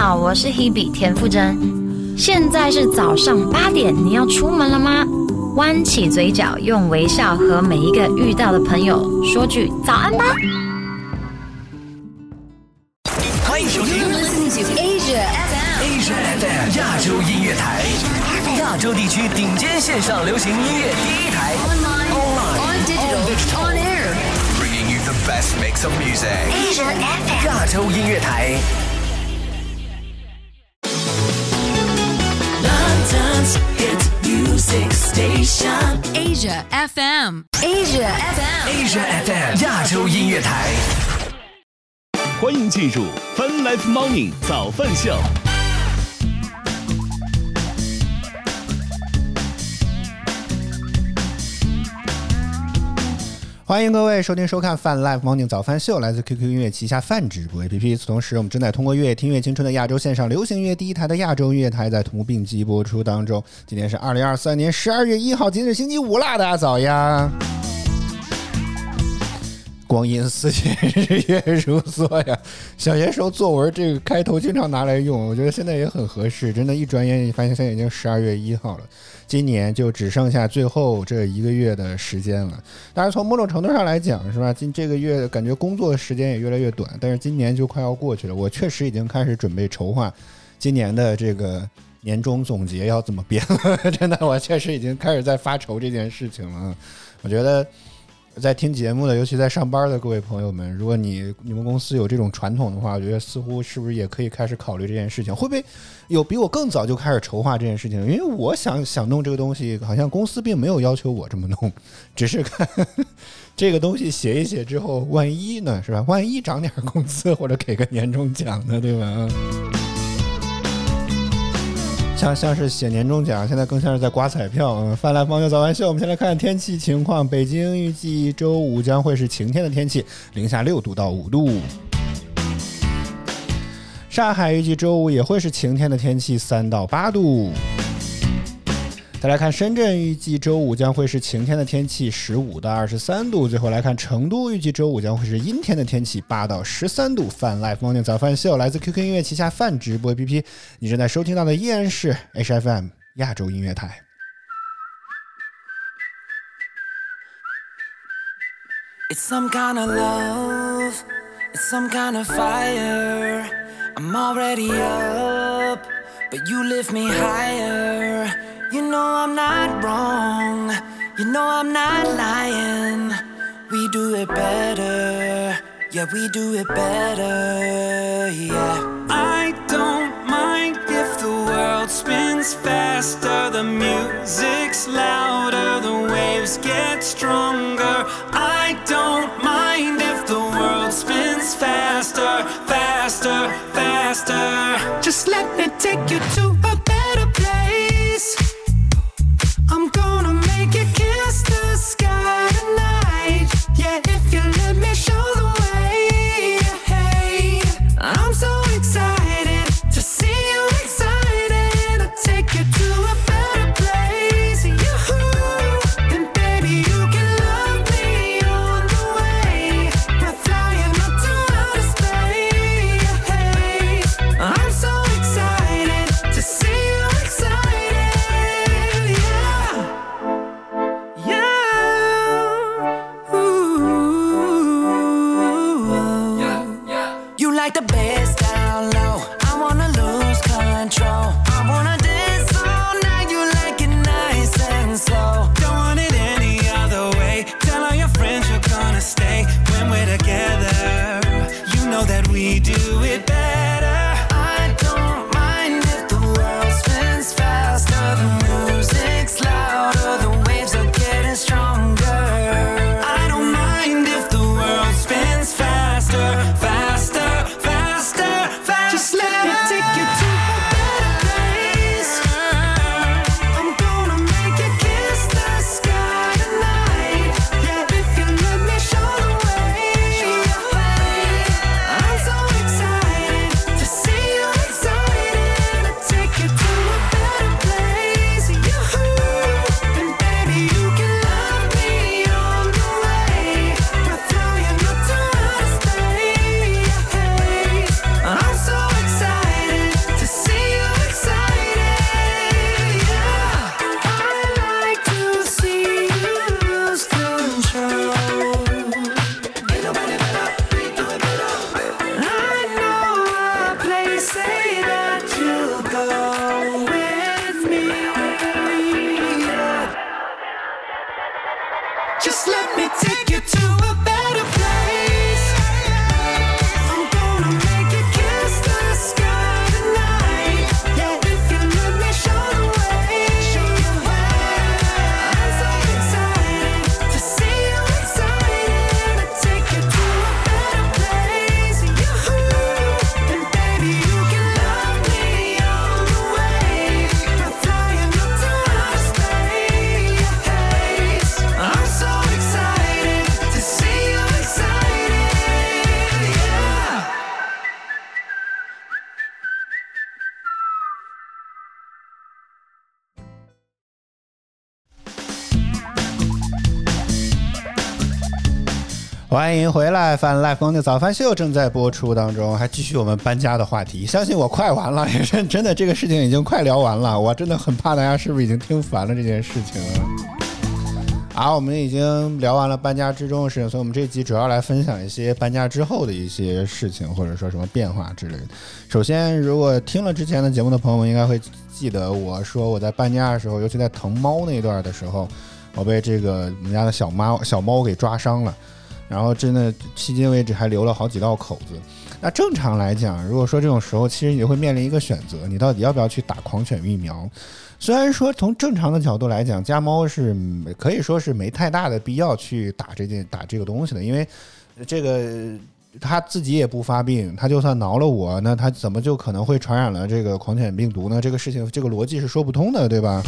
好，我是 Hebe 田馥甄。现在是早上八点，你要出门了吗？弯起嘴角，用微笑和每一个遇到的朋友说句早安吧。欢迎收听 Asia FM. Asia FM 亚洲音乐台，亚洲地区顶尖线上流行音乐第一台 Online, online, on digital, on air.，bringing you the best mix of music。Asia FM. 亚洲音乐台。London's hit music station. Asia FM. Asia FM. Asia FM 亚洲音乐台。欢迎进入 Fun Life Morning 早饭秀。欢迎各位收听收看泛 Live Morning 早饭秀，来自 QQ 音乐旗下泛直播 APP。与此同时，我们正在通过乐听乐青春的亚洲线上流行音乐第一台的亚洲音乐台在同步并机播出当中。今天是二零二三年十二月一号，今天是星期五啦，大家早呀！光阴似箭，日月如梭呀！小学时候作文这个开头经常拿来用，我觉得现在也很合适。真的，一转眼你发现现在已经十二月一号了，今年就只剩下最后这一个月的时间了。当然，从某种程度上来讲，是吧？今这个月感觉工作时间也越来越短，但是今年就快要过去了。我确实已经开始准备筹划今年的这个年终总结要怎么编了。真的，我确实已经开始在发愁这件事情了。我觉得。在听节目的，尤其在上班的各位朋友们，如果你你们公司有这种传统的话，我觉得似乎是不是也可以开始考虑这件事情？会不会有比我更早就开始筹划这件事情？因为我想想弄这个东西，好像公司并没有要求我这么弄，只是看 这个东西写一写之后，万一呢，是吧？万一涨点工资或者给个年终奖呢，对吧？像像是写年终奖，现在更像是在刮彩票。嗯，翻来方就早安秀，我们先来看天气情况。北京预计周五将会是晴天的天气，零下六度到五度。上海预计周五也会是晴天的天气，三到八度。再来看深圳，预计周五将会是晴天的天气，十五到二十三度。最后来看成都，预计周五将会是阴天的天气，八到十三度。泛 Live Morning 早饭秀来自 QQ 音乐旗下泛直播 APP，你正在收听到的依然是 HFM 亚洲音乐台。It's some kind of love. It's some kind of fire. I'm already up, but you lift me higher. You know I'm not wrong. You know I'm not lying. We do it better. Yeah, we do it better. Yeah. I don't mind if the world spins faster. The music's louder. The waves get stronger. I don't mind if the world spins faster, faster, faster. Just let me take you to 欢迎回来，翻 Live 光的早饭秀正在播出当中，还继续我们搬家的话题。相信我，快完了，也是真的，这个事情已经快聊完了。我真的很怕大家是不是已经听烦了这件事情了。好，我们已经聊完了搬家之中的事情，所以我们这一集主要来分享一些搬家之后的一些事情，或者说什么变化之类的。首先，如果听了之前的节目的朋友们，应该会记得我说我在搬家的时候，尤其在疼猫那一段的时候，我被这个我们家的小猫小猫给抓伤了。然后真的迄今为止还留了好几道口子。那正常来讲，如果说这种时候，其实你会面临一个选择，你到底要不要去打狂犬疫苗？虽然说从正常的角度来讲，家猫是可以说是没太大的必要去打这件打这个东西的，因为这个它自己也不发病，它就算挠了我，那它怎么就可能会传染了这个狂犬病毒呢？这个事情这个逻辑是说不通的，对吧？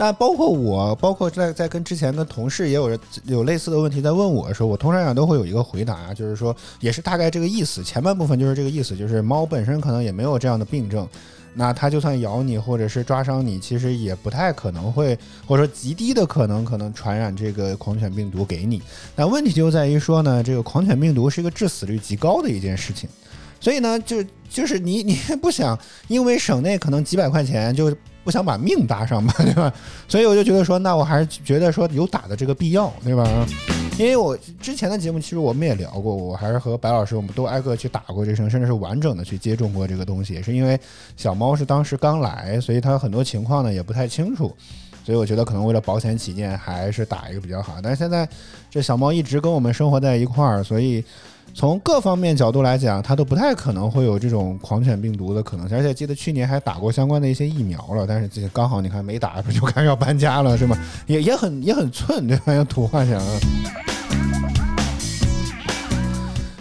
那包括我，包括在在跟之前跟同事也有人有类似的问题在问我的时候，我通常讲都会有一个回答，就是说也是大概这个意思。前半部分就是这个意思，就是猫本身可能也没有这样的病症，那它就算咬你或者是抓伤你，其实也不太可能会，或者说极低的可能可能传染这个狂犬病毒给你。那问题就在于说呢，这个狂犬病毒是一个致死率极高的一件事情，所以呢，就就是你你不想因为省内可能几百块钱就。不想把命搭上嘛，对吧？所以我就觉得说，那我还是觉得说有打的这个必要，对吧？因为我之前的节目其实我们也聊过，我还是和白老师我们都挨个去打过这声，甚至是完整的去接种过这个东西，也是因为小猫是当时刚来，所以它很多情况呢也不太清楚，所以我觉得可能为了保险起见，还是打一个比较好。但是现在这小猫一直跟我们生活在一块儿，所以。从各方面角度来讲，它都不太可能会有这种狂犬病毒的可能性。而且记得去年还打过相关的一些疫苗了，但是这刚好你看没打，不就开始要搬家了，是吗？也 也很也很寸，对吧？用土话讲。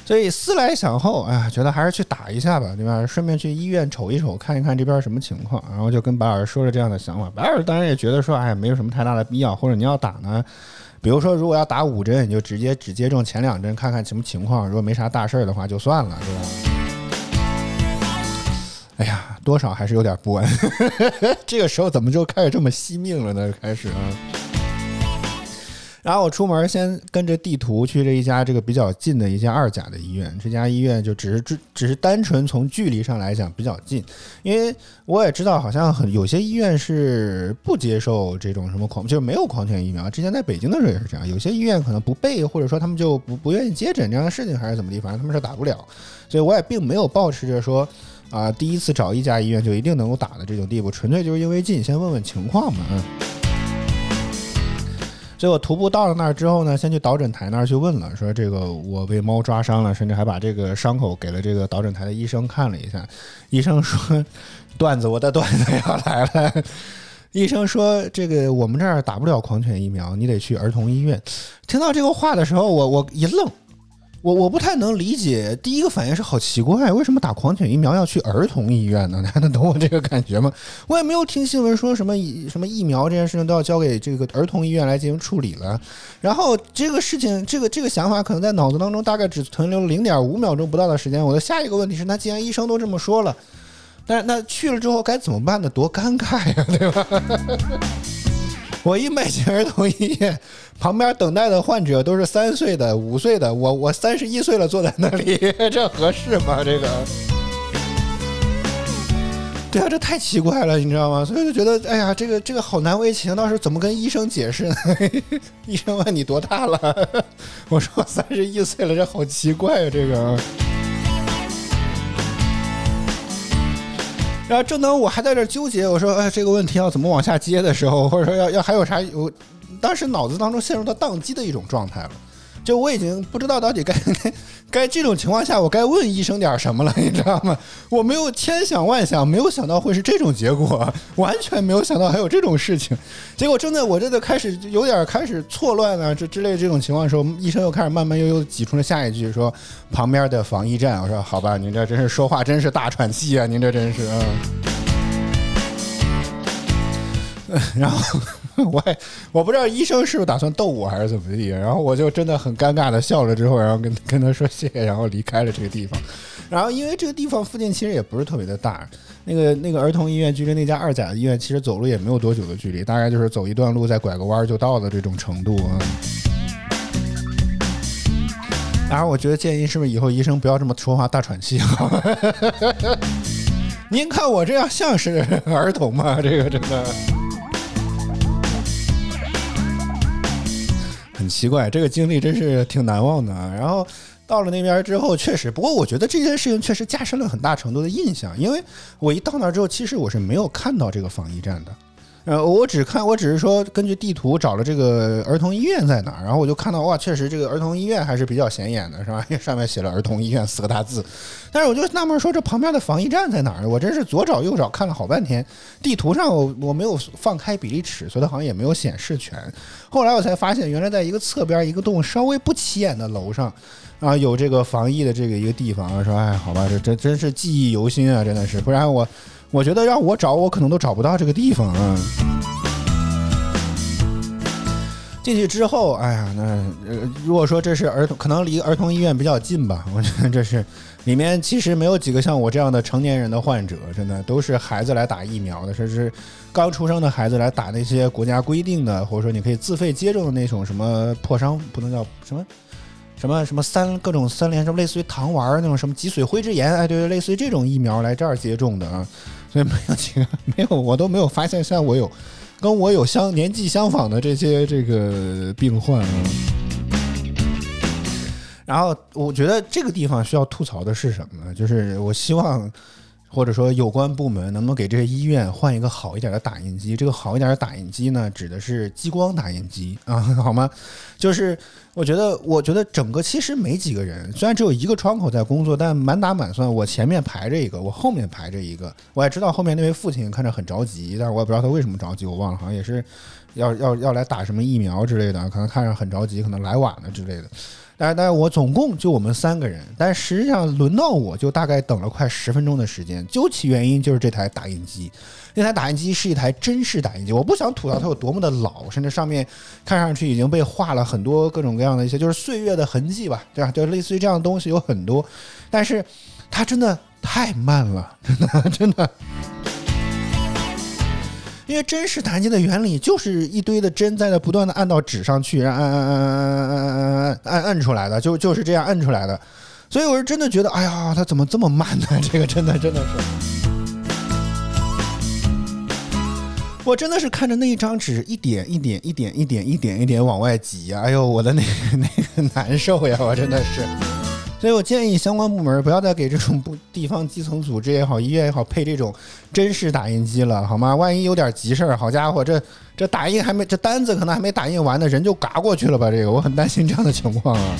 所以思来想后，哎，觉得还是去打一下吧，对吧？顺便去医院瞅一瞅，看一看这边什么情况。然后就跟白老师说了这样的想法。白老师当然也觉得说，哎，没有什么太大的必要，或者你要打呢？比如说，如果要打五针，你就直接只接种前两针，看看什么情况。如果没啥大事儿的话，就算了，对吧？哎呀，多少还是有点不安。这个时候怎么就开始这么惜命了呢？开始啊。然后我出门先跟着地图去这一家这个比较近的一家二甲的医院，这家医院就只是只只是单纯从距离上来讲比较近，因为我也知道好像很有些医院是不接受这种什么狂就是没有狂犬疫苗。之前在北京的时候也是这样，有些医院可能不备，或者说他们就不不愿意接诊这样的事情，还是怎么地，反正他们是打不了。所以我也并没有抱持着说啊第一次找一家医院就一定能够打的这种地步，纯粹就是因为近，先问问情况嘛。嗯结果徒步到了那儿之后呢，先去导诊台那儿去问了，说这个我被猫抓伤了，甚至还把这个伤口给了这个导诊台的医生看了一下。医生说：“段子，我的段子要来了。”医生说：“这个我们这儿打不了狂犬疫苗，你得去儿童医院。”听到这个话的时候，我我一愣。我我不太能理解，第一个反应是好奇怪，为什么打狂犬疫苗要去儿童医院呢？你还能懂我这个感觉吗？我也没有听新闻说什么什么疫苗这件事情都要交给这个儿童医院来进行处理了。然后这个事情，这个这个想法可能在脑子当中大概只存留零点五秒钟不到的时间。我的下一个问题是，那既然医生都这么说了，但是那去了之后该怎么办呢？多尴尬呀，对吧？我一迈进儿童医院，旁边等待的患者都是三岁的、五岁的，我我三十一岁了，坐在那里，这合适吗？这个，对啊，这太奇怪了，你知道吗？所以就觉得，哎呀，这个这个好难为情，到时候怎么跟医生解释呢？医生问你多大了？我说我三十一岁了，这好奇怪啊，这个。然后正当我还在这纠结，我说哎这个问题要怎么往下接的时候，或者说要要还有啥，我当时脑子当中陷入到宕机的一种状态了。就我已经不知道到底该该 该这种情况下我该问医生点什么了，你知道吗？我没有千想万想，没有想到会是这种结果，完全没有想到还有这种事情。结果正在我这个开始有点开始错乱啊，这之类这种情况的时候，医生又开始慢慢悠悠挤出了下一句说：“旁边的防疫站。”我说：“好吧，您这真是说话真是大喘气啊，您这真是。”然后。我也我不知道医生是不是打算逗我还是怎么地，然后我就真的很尴尬的笑了之后，然后跟跟他说谢谢，然后离开了这个地方。然后因为这个地方附近其实也不是特别的大，那个那个儿童医院距离那家二甲医院其实走路也没有多久的距离，大概就是走一段路再拐个弯就到的这种程度啊。然后我觉得建议是不是以后医生不要这么说话大喘气好？您看我这样像是儿童吗？这个真的很奇怪，这个经历真是挺难忘的啊。然后到了那边之后，确实，不过我觉得这件事情确实加深了很大程度的印象，因为我一到那之后，其实我是没有看到这个防疫站的。呃，我只看，我只是说根据地图找了这个儿童医院在哪儿，然后我就看到哇，确实这个儿童医院还是比较显眼的，是吧？上面写了儿童医院四个大字。但是我就纳闷说，这旁边的防疫站在哪儿？我真是左找右找看了好半天，地图上我我没有放开比例尺，所以它好像也没有显示全。后来我才发现，原来在一个侧边一个栋稍微不起眼的楼上。啊，有这个防疫的这个一个地方，说哎，好吧，这这真是记忆犹新啊，真的是，不然我我觉得让我找，我可能都找不到这个地方啊。进去之后，哎呀，那呃，如果说这是儿童，可能离儿童医院比较近吧，我觉得这是里面其实没有几个像我这样的成年人的患者，真的都是孩子来打疫苗的，甚至刚出生的孩子来打那些国家规定的，或者说你可以自费接种的那种什么破伤，不能叫什么。什么什么三各种三联什么类似于糖丸那种什么脊髓灰质炎，哎，对对，类似于这种疫苗来这儿接种的啊，没有几个没有，我都没有发现像我有跟我有相年纪相仿的这些这个病患啊。然后我觉得这个地方需要吐槽的是什么呢？就是我希望。或者说有关部门能不能给这些医院换一个好一点的打印机？这个好一点的打印机呢，指的是激光打印机啊，好吗？就是我觉得，我觉得整个其实没几个人，虽然只有一个窗口在工作，但满打满算，我前面排着一个，我后面排着一个。我也知道后面那位父亲看着很着急，但是我也不知道他为什么着急，我忘了，好像也是要要要来打什么疫苗之类的，可能看着很着急，可能来晚了之类的。但是，但是我总共就我们三个人，但实际上轮到我就大概等了快十分钟的时间。究其原因，就是这台打印机，那台打印机是一台真式打印机。我不想吐槽它有多么的老，甚至上面看上去已经被画了很多各种各样的一些就是岁月的痕迹吧，对吧？就类似于这样的东西有很多，但是它真的太慢了，真的真的。因为真实打印机的原理就是一堆的针在那不断的按到纸上去，然后按按按按按按按按按按出来的，就就是这样按出来的。所以我是真的觉得，哎呀，它怎么这么慢呢？这个真的真的是，我真的是看着那一张纸一点一点一点一点一点一点往外挤呀，哎呦，我的那个那个难受呀，我真的是。所以我建议相关部门不要再给这种不地方基层组织也好，医院也好配这种真实打印机了，好吗？万一有点急事儿，好家伙，这这打印还没这单子可能还没打印完呢，人就嘎过去了吧？这个我很担心这样的情况啊。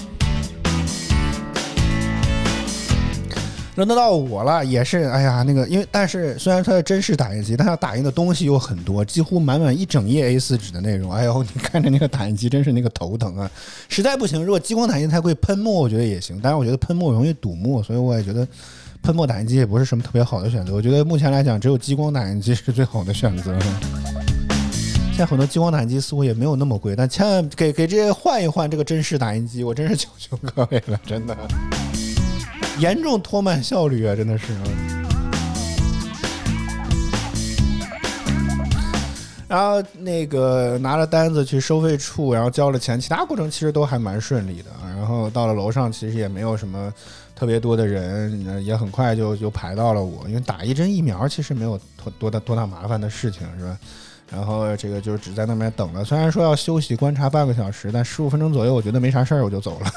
轮得到我了，也是，哎呀，那个，因为但是虽然它是真式打印机，但它打印的东西有很多，几乎满满一整页 A4 纸的内容。哎呦，你看着那个打印机真是那个头疼啊！实在不行，如果激光打印太贵，喷墨我觉得也行，但是我觉得喷墨容易堵墨，所以我也觉得喷墨打印机也不是什么特别好的选择。我觉得目前来讲，只有激光打印机是最好的选择。现在很多激光打印机似乎也没有那么贵，但千万给给这些换一换这个真式打印机，我真是求求各位了，真的。严重拖慢效率啊，真的是。然后那个拿了单子去收费处，然后交了钱，其他过程其实都还蛮顺利的。然后到了楼上，其实也没有什么特别多的人，也很快就就排到了我，因为打一针疫苗其实没有多多大多大麻烦的事情，是吧？然后这个就只在那边等了，虽然说要休息观察半个小时，但十五分钟左右，我觉得没啥事儿，我就走了。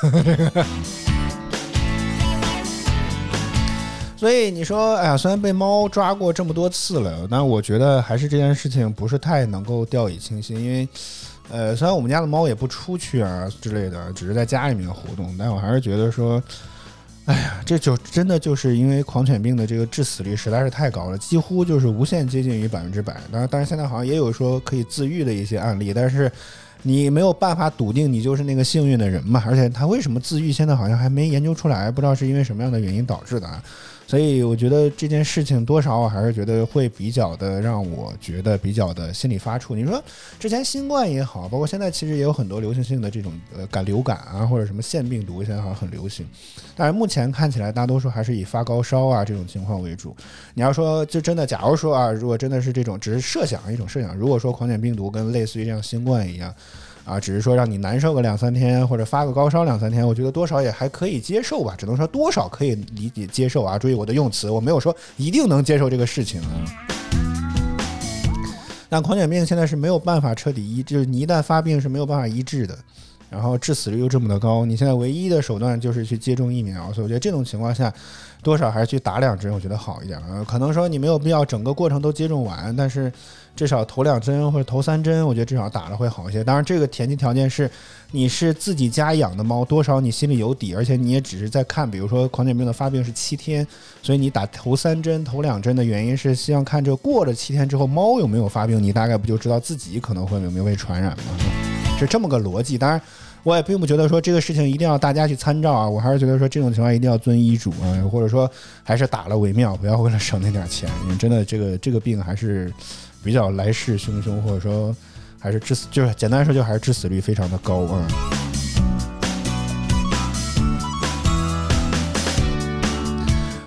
所以你说，哎呀，虽然被猫抓过这么多次了，但我觉得还是这件事情不是太能够掉以轻心。因为，呃，虽然我们家的猫也不出去啊之类的，只是在家里面活动，但我还是觉得说，哎呀，这就真的就是因为狂犬病的这个致死率实在是太高了，几乎就是无限接近于百分之百。当然，当然现在好像也有说可以自愈的一些案例，但是你没有办法笃定你就是那个幸运的人嘛。而且它为什么自愈，现在好像还没研究出来，不知道是因为什么样的原因导致的啊。所以我觉得这件事情多少我还是觉得会比较的让我觉得比较的心里发怵。你说之前新冠也好，包括现在其实也有很多流行性的这种呃感流感啊，或者什么腺病毒，现在好像很流行。但是目前看起来大多数还是以发高烧啊这种情况为主。你要说就真的，假如说啊，如果真的是这种，只是设想一种设想，如果说狂犬病毒跟类似于这样新冠一样。啊，只是说让你难受个两三天或者发个高烧两三天，我觉得多少也还可以接受吧，只能说多少可以理解接受啊。注意我的用词，我没有说一定能接受这个事情啊。但狂犬病现在是没有办法彻底医，就是你一旦发病是没有办法医治的，然后致死率又这么的高，你现在唯一的手段就是去接种疫苗，所以我觉得这种情况下，多少还是去打两针，我觉得好一点啊。可能说你没有必要整个过程都接种完，但是至少头两针或者头三针，我觉得至少打了会好一些。当然，这个前提条件是你是自己家养的猫，多少你心里有底，而且你也只是在看，比如说狂犬病的发病是七天，所以你打头三针、头两针的原因是希望看这过了七天之后猫有没有发病，你大概不就知道自己可能会有没有被传染吗？是这么个逻辑。当然。我也并不觉得说这个事情一定要大家去参照啊，我还是觉得说这种情况一定要遵医嘱啊，或者说还是打了为妙，不要为了省那点钱，因为真的这个这个病还是比较来势汹汹，或者说还是致死，就是简单来说就还是致死率非常的高啊。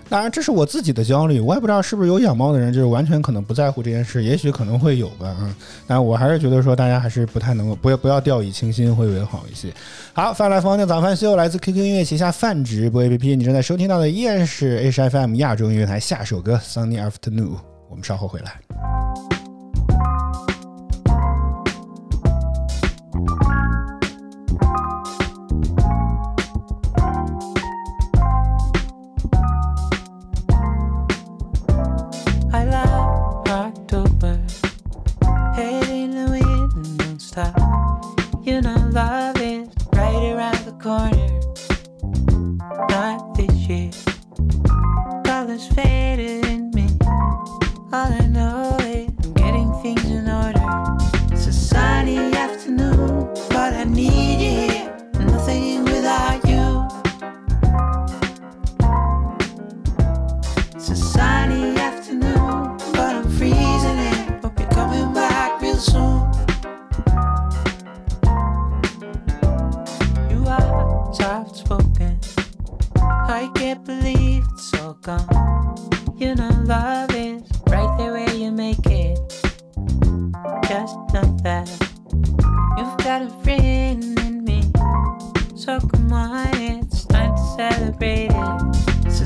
当然，这是我自己的焦虑，我也不知道是不是有养猫的人就是完全可能不在乎这件事，也许可能会有吧，啊，但我还是觉得说大家还是不太能够，不要不要掉以轻心会为好一些。好，饭来风的早饭秀来自 QQ 音乐旗下饭直播 APP，你正在收听到的依然是 HFM 亚洲音乐台下首歌 Sunny Afternoon，我们稍后回来。Gone. You know, love is right there where you make it. Just know that you've got a friend in me. So come on, it's time to celebrate it. It's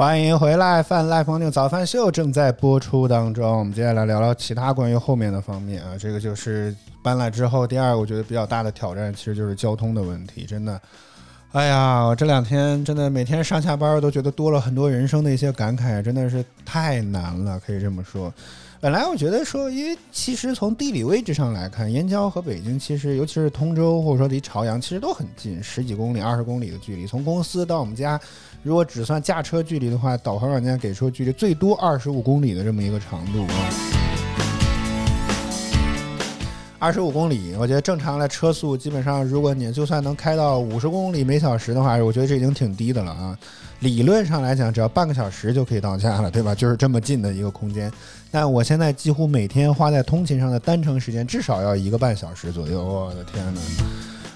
欢迎回来，饭 Live Morning 早饭秀正在播出当中。我们接下来聊聊其他关于后面的方面啊，这个就是搬来之后第二我觉得比较大的挑战，其实就是交通的问题。真的，哎呀，我这两天真的每天上下班都觉得多了很多人生的一些感慨，真的是太难了，可以这么说。本来我觉得说，因为其实从地理位置上来看，燕郊和北京其实，尤其是通州或者说离朝阳，其实都很近，十几公里、二十公里的距离。从公司到我们家，如果只算驾车距离的话，导航软件给出距离最多二十五公里的这么一个长度啊。二十五公里，我觉得正常的车速基本上，如果你就算能开到五十公里每小时的话，我觉得这已经挺低的了啊。理论上来讲，只要半个小时就可以到家了，对吧？就是这么近的一个空间。但我现在几乎每天花在通勤上的单程时间至少要一个半小时左右。我的天哪！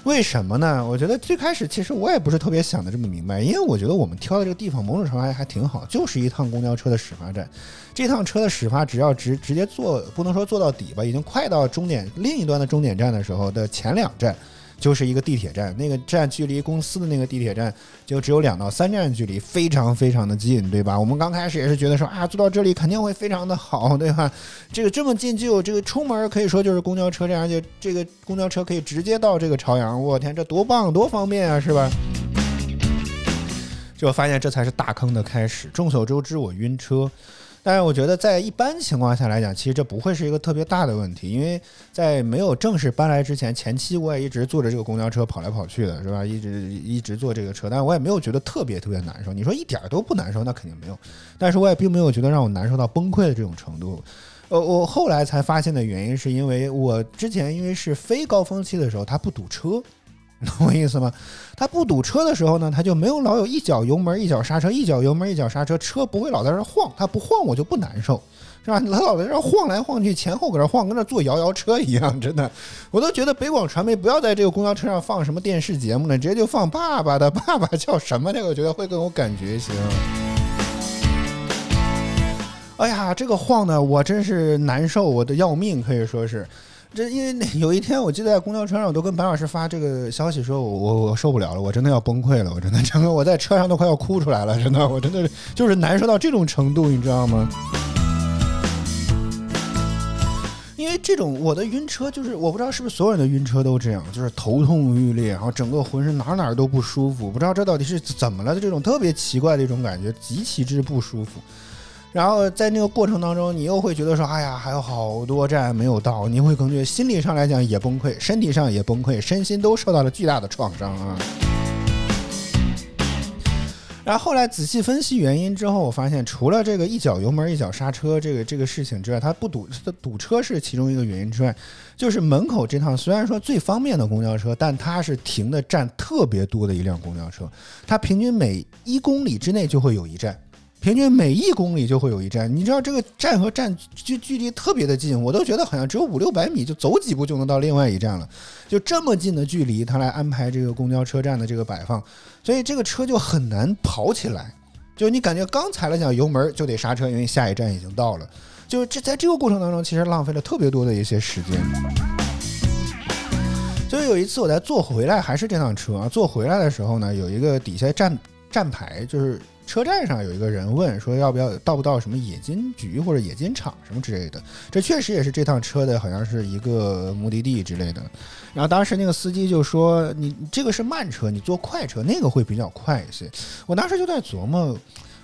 为什么呢？我觉得最开始其实我也不是特别想的这么明白，因为我觉得我们挑的这个地方某种程度还还挺好，就是一趟公交车的始发站。这趟车的始发只要直直接坐，不能说坐到底吧，已经快到终点另一端的终点站的时候的前两站。就是一个地铁站，那个站距离公司的那个地铁站就只有两到三站距离，非常非常的近，对吧？我们刚开始也是觉得说啊，坐到这里肯定会非常的好，对吧？这个这么近就有这个出门可以说就是公交车站，而且这个公交车可以直接到这个朝阳，我天，这多棒多方便啊，是吧？就发现这才是大坑的开始。众所周知，我晕车。但是我觉得，在一般情况下来讲，其实这不会是一个特别大的问题，因为在没有正式搬来之前，前期我也一直坐着这个公交车跑来跑去的，是吧？一直一直坐这个车，但是我也没有觉得特别特别难受。你说一点都不难受，那肯定没有。但是我也并没有觉得让我难受到崩溃的这种程度。呃，我后来才发现的原因，是因为我之前因为是非高峰期的时候，它不堵车。懂我意思吗？他不堵车的时候呢，他就没有老有一脚油门一脚刹车，一脚油门一脚刹车，车不会老在这晃。他不晃我就不难受，是吧？他老在这晃来晃去，前后搁这晃，跟那坐摇摇车一样，真的。我都觉得北广传媒不要在这个公交车上放什么电视节目了，直接就放爸爸的爸爸叫什么？那个我觉得会更有感觉些。哎呀，这个晃的我真是难受，我的要命，可以说是。这因为那 有一天，我记得在公交车上，我都跟白老师发这个消息，说我我我受不了了，我真的要崩溃了，我真的整个我在车上都快要哭出来了，真的，我真的就是难受到这种程度，你知道吗？因为这种我的晕车，就是我不知道是不是所有人的晕车都这样，就是头痛欲裂，然后整个浑身哪哪都不舒服，不知道这到底是怎么了的这种特别奇怪的一种感觉，极其之不舒服。然后在那个过程当中，你又会觉得说，哎呀，还有好多站没有到，你会感觉心理上来讲也崩溃，身体上也崩溃，身心都受到了巨大的创伤啊。然后后来仔细分析原因之后，我发现除了这个一脚油门一脚刹车这个这个事情之外，它不堵它堵车是其中一个原因之外，就是门口这趟虽然说最方便的公交车，但它是停的站特别多的一辆公交车，它平均每一公里之内就会有一站。平均每一公里就会有一站，你知道这个站和站距距离特别的近，我都觉得好像只有五六百米，就走几步就能到另外一站了。就这么近的距离，他来安排这个公交车站的这个摆放，所以这个车就很难跑起来。就你感觉刚踩了脚油门就得刹车，因为下一站已经到了。就这在这个过程当中，其实浪费了特别多的一些时间。所以有一次我在坐回来还是这趟车啊，坐回来的时候呢，有一个底下站站牌就是。车站上有一个人问说要不要到不到什么冶金局或者冶金厂什么之类的，这确实也是这趟车的好像是一个目的地之类的。然后当时那个司机就说：“你这个是慢车，你坐快车那个会比较快一些。”我当时就在琢磨，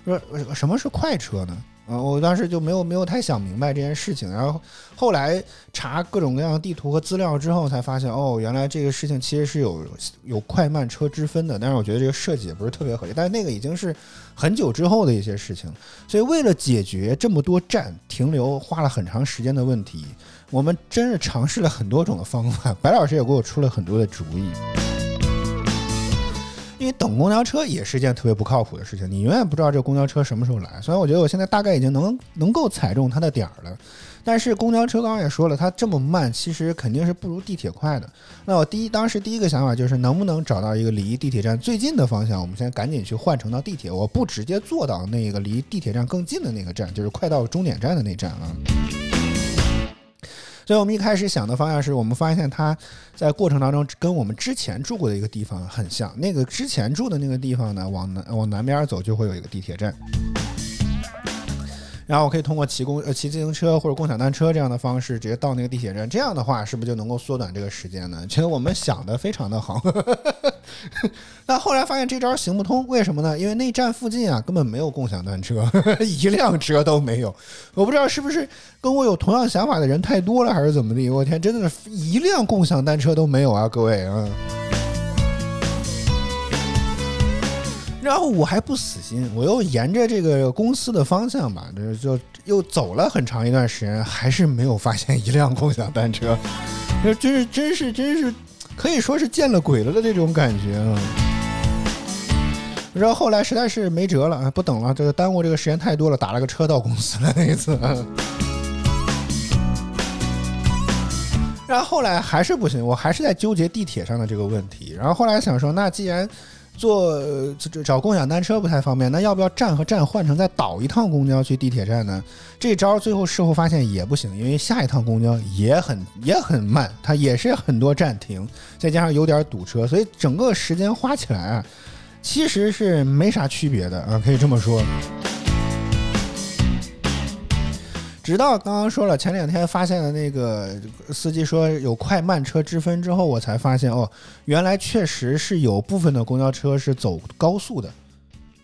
说什么是快车呢？啊，我当时就没有没有太想明白这件事情，然后后来查各种各样的地图和资料之后，才发现哦，原来这个事情其实是有有快慢车之分的。但是我觉得这个设计也不是特别合理，但是那个已经是很久之后的一些事情。所以为了解决这么多站停留花了很长时间的问题，我们真是尝试了很多种的方法。白老师也给我出了很多的主意。因为等公交车也是件特别不靠谱的事情，你永远不知道这公交车什么时候来。所以我觉得我现在大概已经能能够踩中它的点儿了。但是公交车刚刚也说了，它这么慢，其实肯定是不如地铁快的。那我第一当时第一个想法就是能不能找到一个离地铁站最近的方向，我们现在赶紧去换乘到地铁，我不直接坐到那个离地铁站更近的那个站，就是快到终点站的那站啊。所以我们一开始想的方向是我们发现它在过程当中跟我们之前住过的一个地方很像。那个之前住的那个地方呢，往南往南边走就会有一个地铁站。然后我可以通过骑公呃骑自行车或者共享单车这样的方式直接到那个地铁站，这样的话是不是就能够缩短这个时间呢？其实我们想的非常的好，但后来发现这招行不通，为什么呢？因为那站附近啊根本没有共享单车，一辆车都没有。我不知道是不是跟我有同样想法的人太多了，还是怎么的？我天，真的是一辆共享单车都没有啊，各位啊！然后我还不死心，我又沿着这个公司的方向吧，就就又走了很长一段时间，还是没有发现一辆共享单车。这真是真是真是可以说是见了鬼了的这种感觉啊。然后后来实在是没辙了，啊，不等了，这个耽误这个时间太多了，打了个车到公司了那一次。然后后来还是不行，我还是在纠结地铁上的这个问题。然后后来想说，那既然坐找共享单车不太方便，那要不要站和站换成再倒一趟公交去地铁站呢？这招最后事后发现也不行，因为下一趟公交也很也很慢，它也是很多站停，再加上有点堵车，所以整个时间花起来啊，其实是没啥区别的啊，可以这么说。直到刚刚说了，前两天发现的那个司机说有快慢车之分之后，我才发现哦，原来确实是有部分的公交车是走高速的，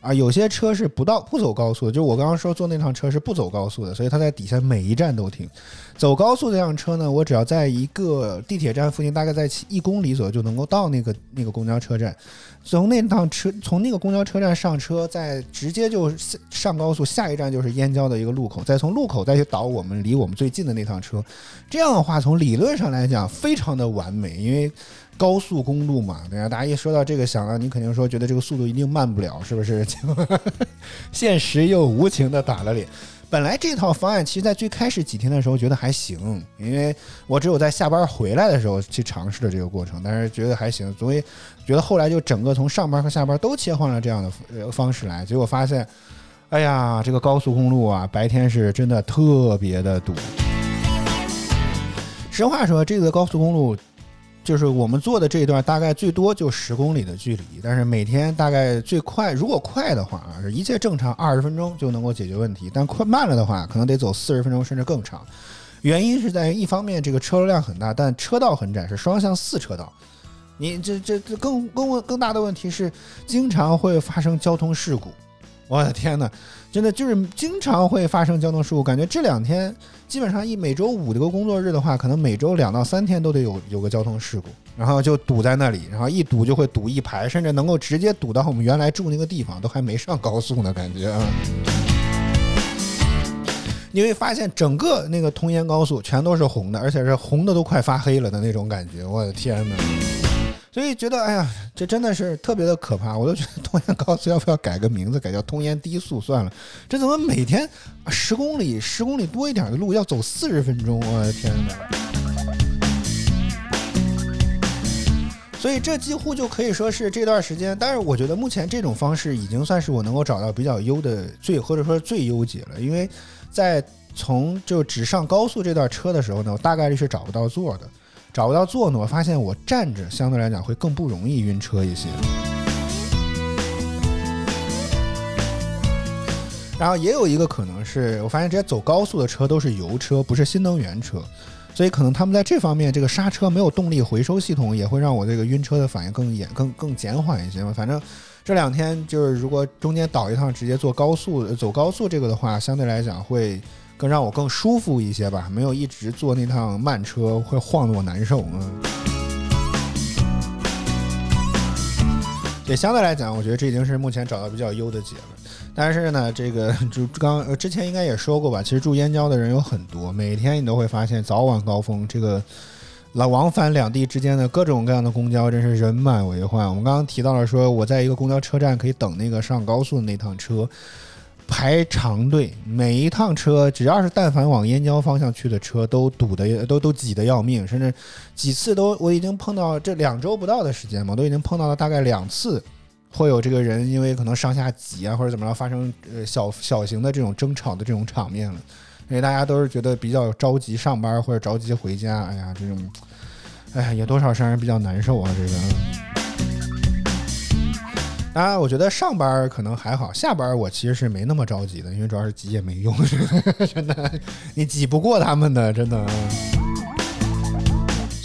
啊，有些车是不到不走高速的，就我刚刚说坐那趟车是不走高速的，所以它在底下每一站都停。走高速这辆车呢，我只要在一个地铁站附近，大概在一公里左右就能够到那个那个公交车站。从那趟车从那个公交车站上车，再直接就上高速，下一站就是燕郊的一个路口，再从路口再去倒我们离我们最近的那趟车。这样的话，从理论上来讲，非常的完美，因为高速公路嘛，对吧？大家一说到这个，想到你肯定说觉得这个速度一定慢不了，是不是？现实又无情的打了脸。本来这套方案其实，在最开始几天的时候觉得还行，因为我只有在下班回来的时候去尝试了这个过程，但是觉得还行，所以觉得后来就整个从上班和下班都切换了这样的呃方式来，结果发现，哎呀，这个高速公路啊，白天是真的特别的堵。实话说，这个高速公路。就是我们坐的这一段大概最多就十公里的距离，但是每天大概最快，如果快的话啊，一切正常二十分钟就能够解决问题，但快慢了的话，可能得走四十分钟甚至更长。原因是在于一方面这个车流量很大，但车道很窄，是双向四车道。你这这这更更更大的问题是，经常会发生交通事故。我的天呐，真的就是经常会发生交通事故，感觉这两天基本上一每周五这个工作日的话，可能每周两到三天都得有有个交通事故，然后就堵在那里，然后一堵就会堵一排，甚至能够直接堵到我们原来住那个地方，都还没上高速呢，感觉啊。你会发现整个那个通燕高速全都是红的，而且是红的都快发黑了的那种感觉，我的天呐！所以觉得，哎呀，这真的是特别的可怕。我都觉得通燕高速要不要改个名字，改叫通烟低速算了。这怎么每天十公里、十公里多一点的路要走四十分钟？我的天哪！所以这几乎就可以说是这段时间。但是我觉得目前这种方式已经算是我能够找到比较优的最或者说最优解了。因为在从就只上高速这段车的时候呢，我大概率是找不到座的。找不到座呢，我发现我站着相对来讲会更不容易晕车一些。然后也有一个可能是我发现这些走高速的车都是油车，不是新能源车，所以可能他们在这方面这个刹车没有动力回收系统，也会让我这个晕车的反应更严、更更减缓一些嘛。反正这两天就是如果中间倒一趟直接坐高速走高速这个的话，相对来讲会。更让我更舒服一些吧，没有一直坐那趟慢车会晃得我难受。嗯，也相对来讲，我觉得这已经是目前找到比较优的解了。但是呢，这个 就刚之前应该也说过吧，其实住燕郊的人有很多，每天你都会发现早晚高峰这个来往返两地之间的各种各样的公交真是人满为患。我们刚刚提到了说，我在一个公交车站可以等那个上高速的那趟车。排长队，每一趟车只要是但凡往燕郊方向去的车，都堵的都都挤得要命，甚至几次都我已经碰到这两周不到的时间嘛，都已经碰到了大概两次，会有这个人因为可能上下挤啊或者怎么着发生呃小小型的这种争吵的这种场面了，因为大家都是觉得比较着急上班或者着急回家，哎呀这种，哎呀也多少让人比较难受啊这个。啊，我觉得上班可能还好，下班我其实是没那么着急的，因为主要是急也没用，真的，你挤不过他们的，真的。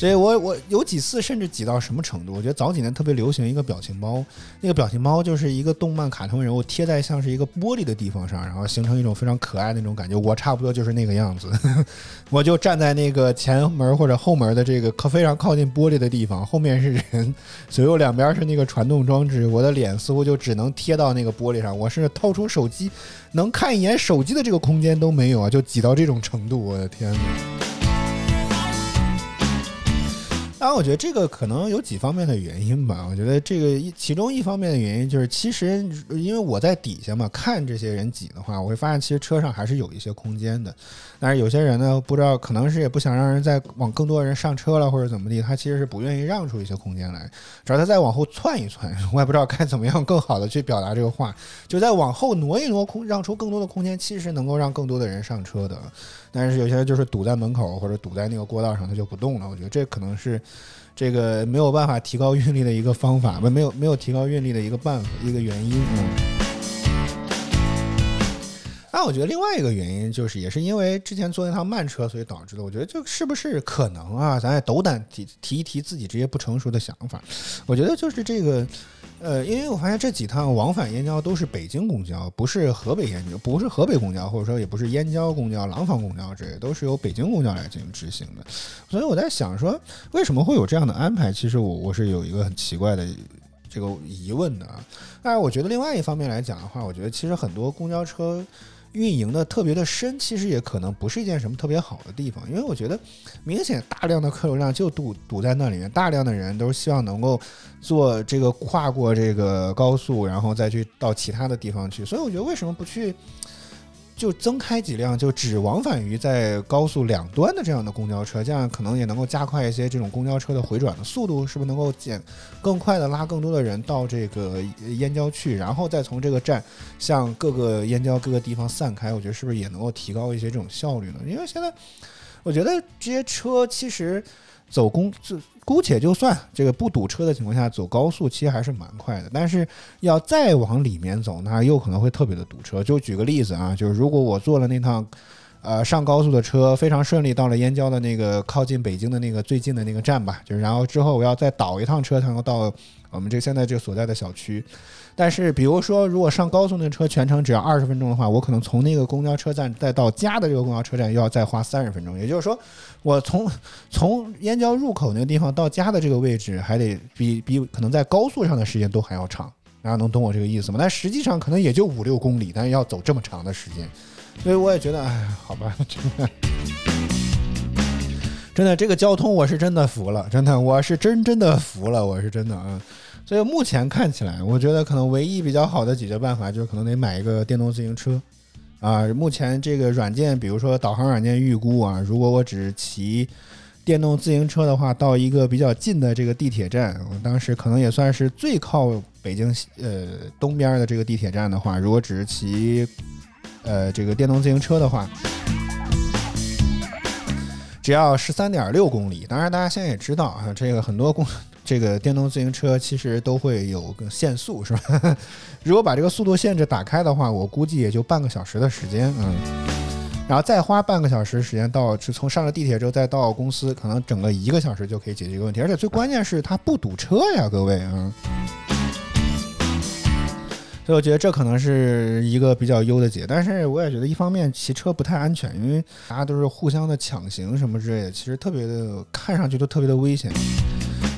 所以我我有几次甚至挤到什么程度？我觉得早几年特别流行一个表情包，那个表情包就是一个动漫卡通人物贴在像是一个玻璃的地方上，然后形成一种非常可爱那种感觉。我差不多就是那个样子，我就站在那个前门或者后门的这个靠非常靠近玻璃的地方，后面是人，左右两边是那个传动装置，我的脸似乎就只能贴到那个玻璃上，我是掏出手机能看一眼手机的这个空间都没有啊，就挤到这种程度，我的天哪！当然，我觉得这个可能有几方面的原因吧。我觉得这个一其中一方面的原因就是，其实因为我在底下嘛，看这些人挤的话，我会发现其实车上还是有一些空间的。但是有些人呢，不知道可能是也不想让人再往更多人上车了，或者怎么地，他其实是不愿意让出一些空间来，只要他再往后窜一窜，我也不知道该怎么样更好的去表达这个话，就再往后挪一挪空，让出更多的空间，其实能够让更多的人上车的。但是有些人就是堵在门口或者堵在那个过道上，他就不动了。我觉得这可能是这个没有办法提高运力的一个方法，不没有没有提高运力的一个办法一个原因。嗯。那我觉得另外一个原因就是，也是因为之前坐那趟慢车，所以导致的。我觉得就是不是可能啊？咱也斗胆提提一提自己这些不成熟的想法。我觉得就是这个，呃，因为我发现这几趟往返燕郊都是北京公交，不是河北燕郊，不是河北公交，或者说也不是燕郊公交、廊坊公交这些，都是由北京公交来进行执行的。所以我在想说，为什么会有这样的安排？其实我我是有一个很奇怪的这个疑问的啊。但是我觉得另外一方面来讲的话，我觉得其实很多公交车。运营的特别的深，其实也可能不是一件什么特别好的地方，因为我觉得明显大量的客流量就堵堵在那里面，大量的人都希望能够做这个跨过这个高速，然后再去到其他的地方去，所以我觉得为什么不去？就增开几辆，就只往返于在高速两端的这样的公交车，这样可能也能够加快一些这种公交车的回转的速度，是不是能够减更快的拉更多的人到这个燕郊去，然后再从这个站向各个燕郊各个地方散开？我觉得是不是也能够提高一些这种效率呢？因为现在我觉得这些车其实走公就。姑且就算这个不堵车的情况下走高速，其实还是蛮快的。但是要再往里面走，那又可能会特别的堵车。就举个例子啊，就是如果我坐了那趟，呃，上高速的车，非常顺利到了燕郊的那个靠近北京的那个最近的那个站吧，就是然后之后我要再倒一趟车才能到我们这现在这所在的小区。但是，比如说，如果上高速那车全程只要二十分钟的话，我可能从那个公交车站再到家的这个公交车站，又要再花三十分钟。也就是说，我从从燕郊入口那个地方到家的这个位置，还得比比可能在高速上的时间都还要长。大家能懂我这个意思吗？但实际上可能也就五六公里，但是要走这么长的时间，所以我也觉得，哎，好吧，真的，真的这个交通我是真的服了，真的我是真真的服了，我是真的啊。所以目前看起来，我觉得可能唯一比较好的解决办法，就是可能得买一个电动自行车，啊，目前这个软件，比如说导航软件预估啊，如果我只骑电动自行车的话，到一个比较近的这个地铁站，我当时可能也算是最靠北京呃东边的这个地铁站的话，如果只是骑呃这个电动自行车的话，只要十三点六公里。当然，大家现在也知道啊，这个很多公。这个电动自行车其实都会有个限速，是吧？如果把这个速度限制打开的话，我估计也就半个小时的时间，嗯，然后再花半个小时时间到，是从上了地铁之后再到公司，可能整个一个小时就可以解决一个问题，而且最关键是它不堵车呀，各位啊。所以我觉得这可能是一个比较优的解，但是我也觉得一方面骑车不太安全，因为大家都是互相的抢行什么之类的，其实特别的看上去都特别的危险。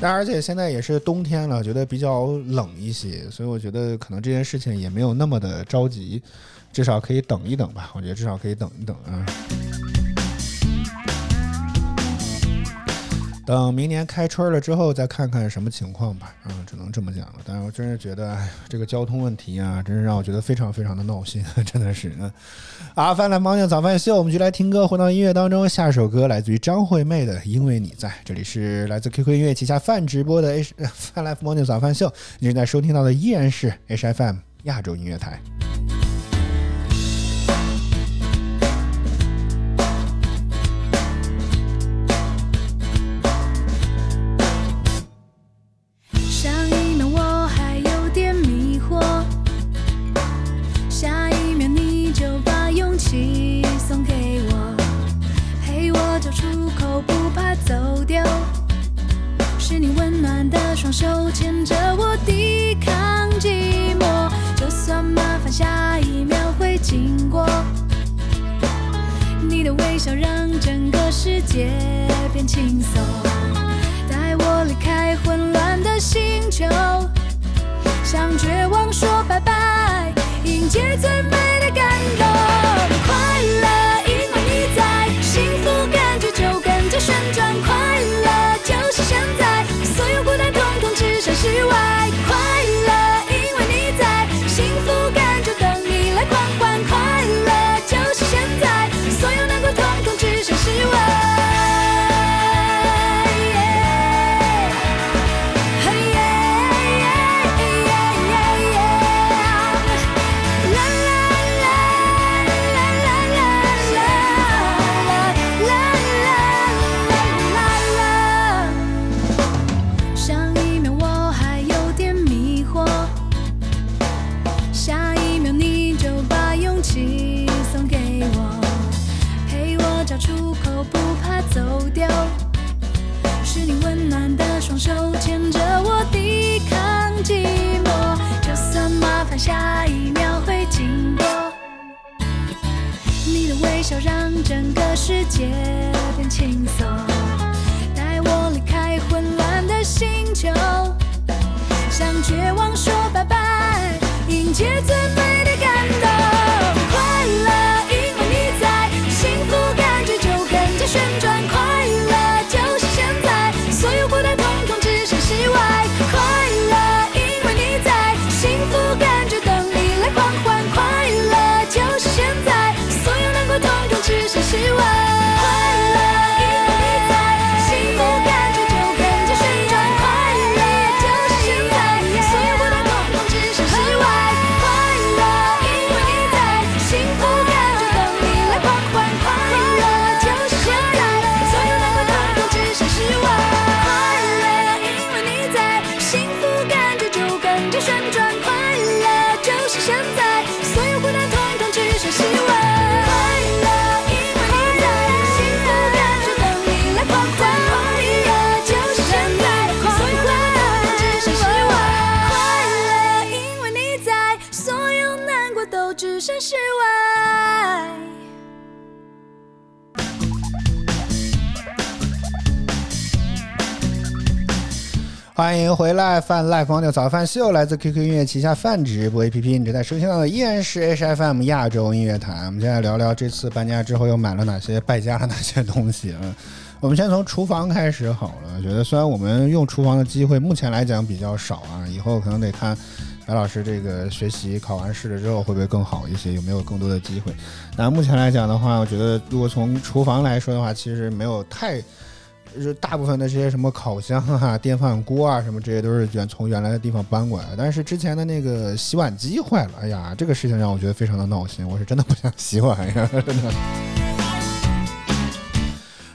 但而且现在也是冬天了，觉得比较冷一些，所以我觉得可能这件事情也没有那么的着急，至少可以等一等吧。我觉得至少可以等一等啊。等明年开春了之后，再看看什么情况吧。啊，只能这么讲了。但是我真是觉得，这个交通问题啊，真是让我觉得非常非常的闹心，真的是。啊，饭来猫娘早饭秀，我们就来听歌，回到音乐当中。下首歌来自于张惠妹的《因为你在》，这里是来自 QQ 音乐旗下饭直播的 H 饭来猫娘早饭秀。你现在收听到的依然是 HFM 亚洲音乐台。手牵着我抵抗寂寞，就算麻烦下一秒会经过。你的微笑让整个世界变轻松，欢迎回来，泛赖方的早饭秀来自 QQ 音乐旗下泛直播 APP，你正在收听到的依然是 HFM 亚洲音乐台。我们现在聊聊这次搬家之后又买了哪些败家了哪些东西啊？我们先从厨房开始好了。觉得虽然我们用厨房的机会目前来讲比较少啊，以后可能得看白老师这个学习考完试了之后会不会更好一些，有没有更多的机会。那目前来讲的话，我觉得如果从厨房来说的话，其实没有太。就是大部分的这些什么烤箱啊、电饭锅啊，什么这些都是原从原来的地方搬过来。但是之前的那个洗碗机坏了，哎呀，这个事情让我觉得非常的闹心，我是真的不想洗碗呀，真的。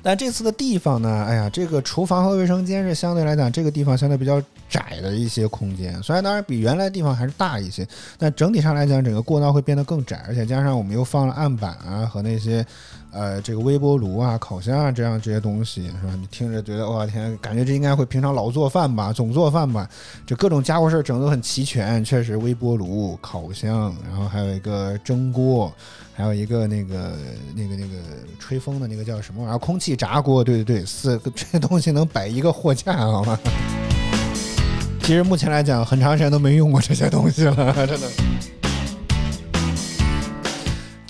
但这次的地方呢，哎呀，这个厨房和卫生间是相对来讲这个地方相对比较窄的一些空间，虽然当然比原来地方还是大一些，但整体上来讲，整个过道会变得更窄，而且加上我们又放了案板啊和那些。呃，这个微波炉啊、烤箱啊，这样这些东西是吧？你听着觉得，哇天，感觉这应该会平常老做饭吧，总做饭吧，这各种家伙事儿整得很齐全。确实，微波炉、烤箱，然后还有一个蒸锅，还有一个那个那个那个吹风的那个叫什么玩意儿？空气炸锅。对对对，四个这东西能摆一个货架，好吗？其实目前来讲，很长时间都没用过这些东西了，真的。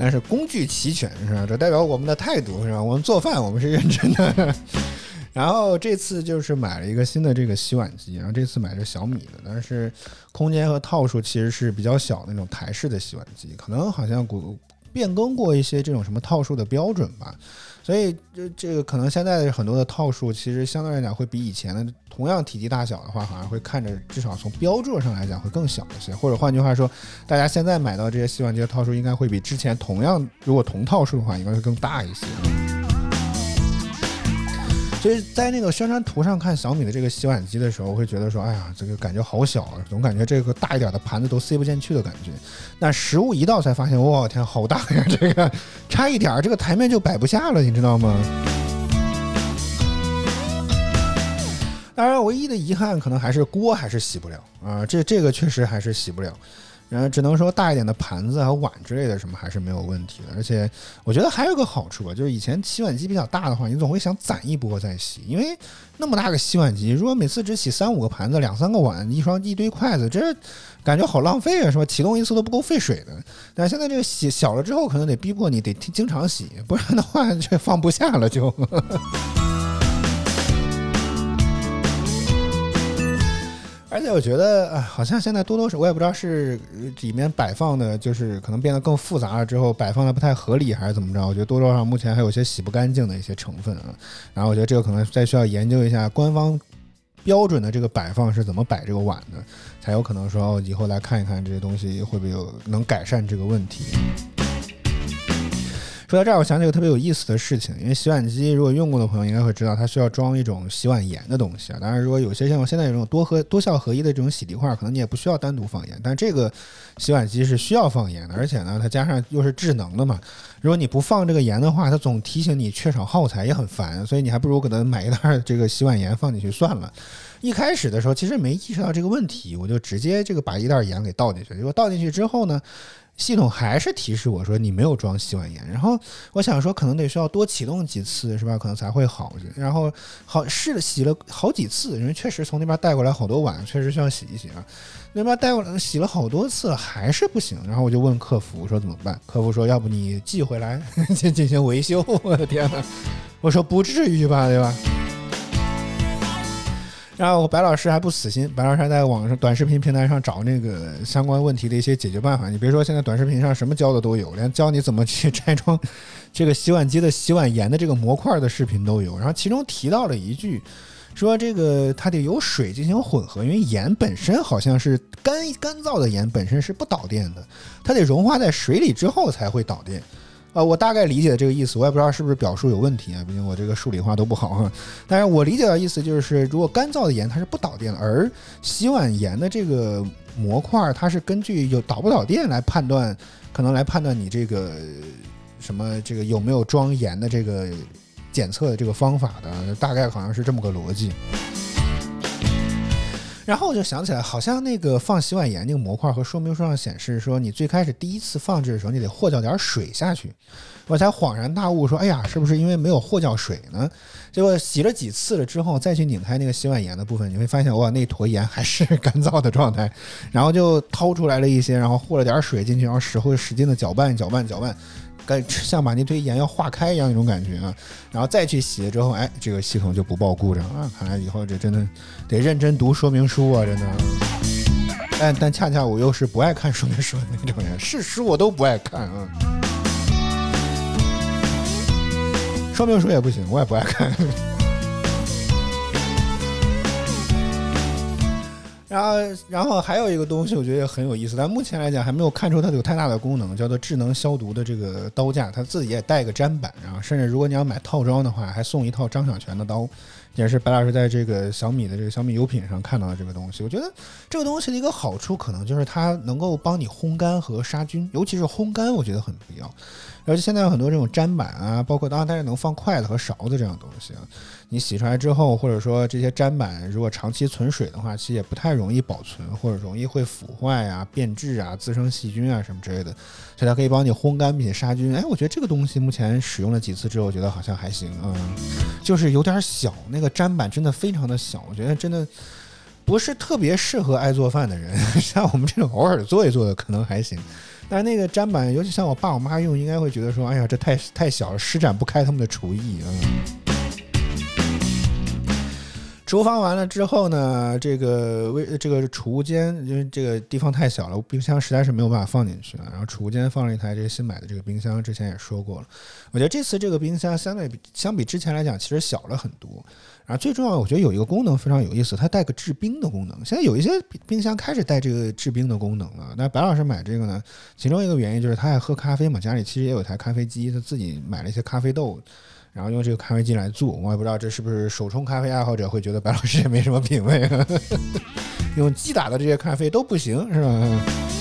但是工具齐全是吧？这代表我们的态度是吧？我们做饭我们是认真的。然后这次就是买了一个新的这个洗碗机，然后这次买的小米的，但是空间和套数其实是比较小那种台式的洗碗机，可能好像古变更过一些这种什么套数的标准吧。所以这这个可能现在的很多的套数，其实相对来讲会比以前的同样体积大小的话，好像会看着至少从标注上来讲会更小一些。或者换句话说，大家现在买到这些洗碗机的套数，应该会比之前同样如果同套数的话，应该会更大一些。所以在那个宣传图上看小米的这个洗碗机的时候，会觉得说，哎呀，这个感觉好小啊，总感觉这个大一点的盘子都塞不进去的感觉。那实物一到才发现，我天，好大呀！这个差一点儿，这个台面就摆不下了，你知道吗？当然，唯一的遗憾可能还是锅还是洗不了啊，这这个确实还是洗不了。然后只能说大一点的盘子和碗之类的什么还是没有问题的，而且我觉得还有个好处吧，就是以前洗碗机比较大的话，你总会想攒一波再洗，因为那么大个洗碗机，如果每次只洗三五个盘子、两三个碗、一双一堆筷子，这感觉好浪费啊，是吧？启动一次都不够费水的。但现在这个洗小了之后，可能得逼迫你得经常洗，不然的话这放不下了就。而且我觉得啊，好像现在多多少我也不知道是里面摆放的，就是可能变得更复杂了之后摆放的不太合理，还是怎么着？我觉得多多少少目前还有些洗不干净的一些成分啊。然后我觉得这个可能再需要研究一下官方标准的这个摆放是怎么摆这个碗的，才有可能说以后来看一看这些东西会不会有能改善这个问题。说到这儿，我想起个特别有意思的事情，因为洗碗机如果用过的朋友应该会知道，它需要装一种洗碗盐的东西啊。当然，如果有些像我现在这种多合多效合一的这种洗涤块，可能你也不需要单独放盐，但这个洗碗机是需要放盐的，而且呢，它加上又是智能的嘛。如果你不放这个盐的话，它总提醒你缺少耗材，也很烦，所以你还不如给它买一袋儿这个洗碗盐放进去算了。一开始的时候其实没意识到这个问题，我就直接这个把一袋盐给倒进去。结果倒进去之后呢，系统还是提示我说你没有装洗碗盐。然后我想说可能得需要多启动几次是吧？可能才会好。然后好试了洗了好几次，因为确实从那边带过来好多碗，确实需要洗一洗啊。那边带过来洗了好多次还是不行，然后我就问客服说怎么办？客服说要不你寄回来 进进行维修。我的天哪！我说不至于吧，对吧？然后白老师还不死心，白老师还在网上短视频平台上找那个相关问题的一些解决办法。你别说，现在短视频上什么教的都有，连教你怎么去拆装这个洗碗机的洗碗盐的这个模块的视频都有。然后其中提到了一句，说这个它得有水进行混合，因为盐本身好像是干干燥的盐本身是不导电的，它得融化在水里之后才会导电。啊，我大概理解这个意思，我也不知道是不是表述有问题啊，毕竟我这个数理化都不好啊。但是我理解的意思就是，如果干燥的盐它是不导电的，而洗碗盐的这个模块它是根据有导不导电来判断，可能来判断你这个什么这个有没有装盐的这个检测的这个方法的，大概好像是这么个逻辑。然后我就想起来，好像那个放洗碗盐那个模块和说明书上显示说，你最开始第一次放置的时候，你得和搅点水下去。我才恍然大悟，说：“哎呀，是不是因为没有和搅水呢？”结果洗了几次了之后，再去拧开那个洗碗盐的部分，你会发现，哇，那坨盐还是 干燥的状态。然后就掏出来了一些，然后和了点水进去，然后使会使劲的搅拌、搅拌、搅拌，跟像把那堆盐要化开一样那种感觉啊。然后再去洗了之后，哎，这个系统就不报故障啊。看来以后这真的得认真读说明书啊，真的。但但恰恰我又是不爱看说明书的那种人，是书我都不爱看啊。说明书也不行，我也不爱看。然后，然后还有一个东西，我觉得也很有意思，但目前来讲还没有看出它有太大的功能，叫做智能消毒的这个刀架，它自己也带个砧板，然后甚至如果你要买套装的话，还送一套张小泉的刀，也是白老师在这个小米的这个小米优品上看到的这个东西。我觉得这个东西的一个好处，可能就是它能够帮你烘干和杀菌，尤其是烘干，我觉得很必要。而且现在有很多这种砧板啊，包括当然它是能放筷子和勺子这样东西啊。你洗出来之后，或者说这些砧板如果长期存水的话，其实也不太容易保存，或者容易会腐坏啊、变质啊、滋生细菌啊什么之类的。所以它可以帮你烘干并且杀菌。哎，我觉得这个东西目前使用了几次之后，我觉得好像还行啊、嗯，就是有点小，那个砧板真的非常的小，我觉得真的。不是特别适合爱做饭的人，像我们这种偶尔做一做的可能还行，但那个砧板，尤其像我爸我妈用，应该会觉得说，哎呀，这太太小了，施展不开他们的厨艺啊。厨房完了之后呢，这个微这个储物间，因为这个地方太小了，冰箱实在是没有办法放进去了。然后储物间放了一台这个新买的这个冰箱，之前也说过了。我觉得这次这个冰箱相对比相比之前来讲，其实小了很多。然后最重要，我觉得有一个功能非常有意思，它带个制冰的功能。现在有一些冰箱开始带这个制冰的功能了。那白老师买这个呢，其中一个原因就是他爱喝咖啡嘛，家里其实也有台咖啡机，他自己买了一些咖啡豆。然后用这个咖啡机来做，我也不知道这是不是手冲咖啡爱好者会觉得白老师也没什么品味，用机打的这些咖啡都不行，是吧？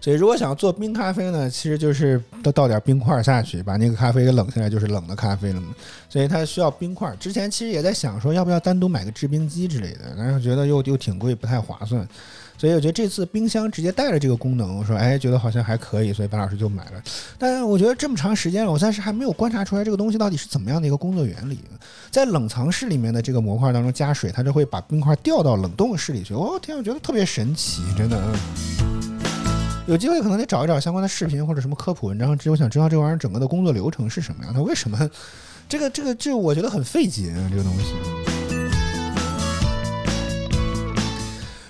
所以如果想做冰咖啡呢，其实就是都倒点冰块下去，把那个咖啡给冷下来，就是冷的咖啡了嘛。所以它需要冰块。之前其实也在想说，要不要单独买个制冰机之类的，但是觉得又又挺贵，不太划算。所以我觉得这次冰箱直接带了这个功能，我说哎，觉得好像还可以，所以白老师就买了。但我觉得这么长时间了，我暂时还没有观察出来这个东西到底是怎么样的一个工作原理。在冷藏室里面的这个模块当中加水，它就会把冰块调到冷冻室里去。哦天，我觉得特别神奇，真的。有机会可能得找一找相关的视频或者什么科普文章，我想知道这玩意儿整个的工作流程是什么样，它为什么这个这个这我觉得很费解啊，这个东西。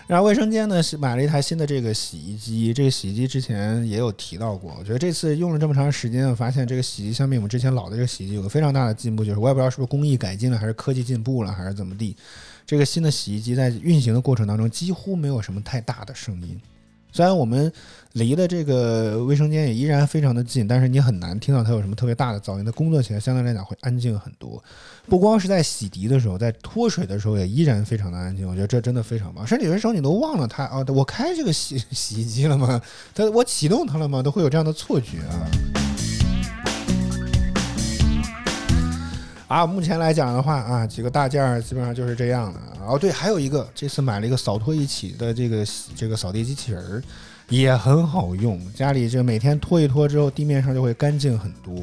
然后卫生间呢买了一台新的这个洗衣机，这个洗衣机之前也有提到过。我觉得这次用了这么长时间，我发现这个洗衣机相比我们之前老的这个洗衣机有个非常大的进步，就是我也不知道是不是工艺改进了，还是科技进步了，还是怎么地。这个新的洗衣机在运行的过程当中几乎没有什么太大的声音，虽然我们离的这个卫生间也依然非常的近，但是你很难听到它有什么特别大的噪音。它工作起来相对来讲会安静很多，不光是在洗涤的时候，在脱水的时候也依然非常的安静。我觉得这真的非常棒，甚至有些时候你都忘了它啊，我开这个洗 洗衣机了吗？它我启动它了吗？都会有这样的错觉啊。啊，目前来讲的话啊，几个大件儿基本上就是这样的。哦，对，还有一个，这次买了一个扫拖一起的这个这个扫地机器人儿，也很好用。家里这每天拖一拖之后，地面上就会干净很多。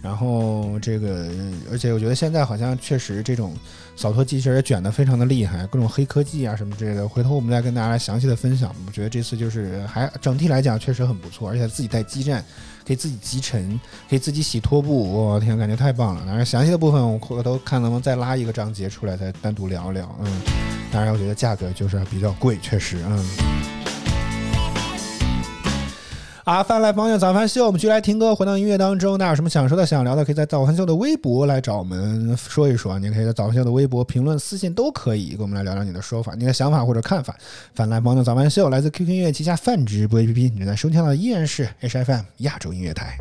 然后这个，而且我觉得现在好像确实这种扫拖机器人卷的非常的厉害，各种黑科技啊什么之类的。回头我们再跟大家详细的分享。我觉得这次就是还整体来讲确实很不错，而且自己带基站，可以自己集尘，可以自己洗拖布。我天，感觉太棒了！当然详细的部分我回头看能不能再拉一个章节出来，再单独聊一聊。嗯，当然我觉得价格就是比较贵，确实，嗯。啊，翻来朋友早饭秀，我们继续来听歌，回到音乐当中。大家有什么想说的、想聊的，可以在早饭秀的微博来找我们说一说。你可以在早饭秀的微博评论、私信都可以，跟我们来聊聊你的说法、你的想法或者看法。翻来朋友早饭秀来自 QQ 音乐旗下泛直播 APP，你正在收听到的依然是 HFM 亚洲音乐台。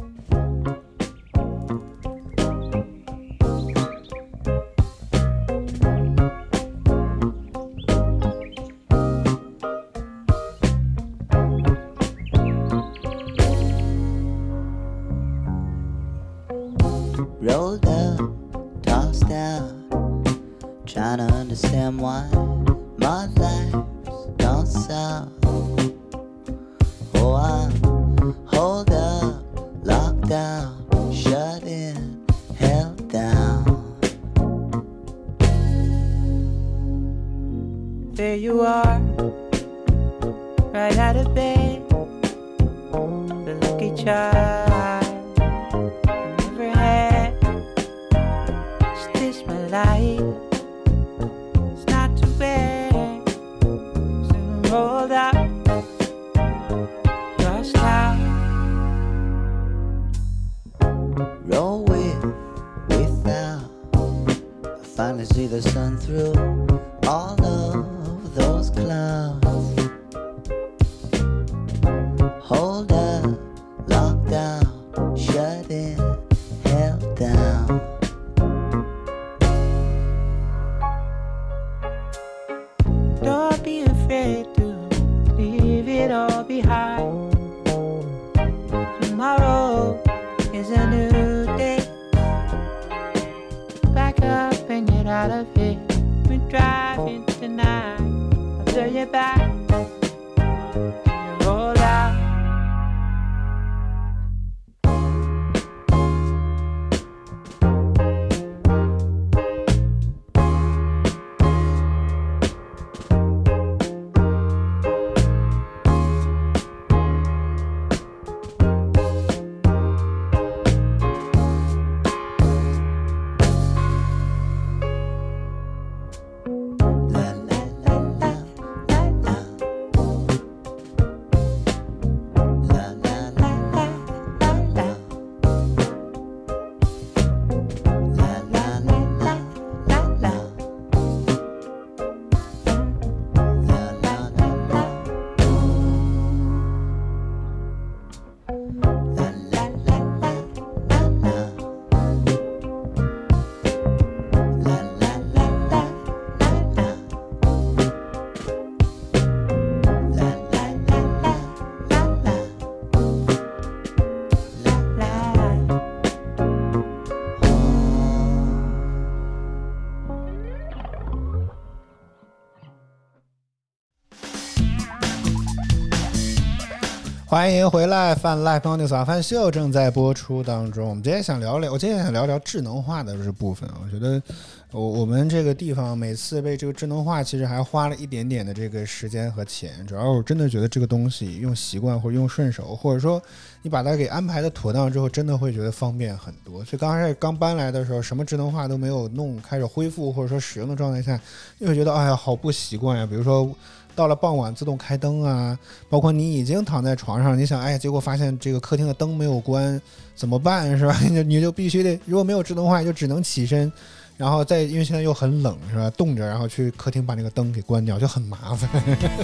欢迎回来，饭 Live Morning 早饭秀正在播出当中。我们今天想聊聊，我今天想聊聊智能化的这部分。我觉得我我们这个地方每次被这个智能化，其实还花了一点点的这个时间和钱。主要我真的觉得这个东西用习惯或者用顺手，或者说你把它给安排的妥当之后，真的会觉得方便很多。所以刚开始刚搬来的时候，什么智能化都没有弄，开始恢复或者说使用的状态下，你会觉得哎呀好不习惯呀。比如说。到了傍晚自动开灯啊，包括你已经躺在床上，你想，哎，结果发现这个客厅的灯没有关，怎么办是吧？你就你就必须得，如果没有智能化，就只能起身，然后再因为现在又很冷是吧，冻着，然后去客厅把那个灯给关掉，就很麻烦。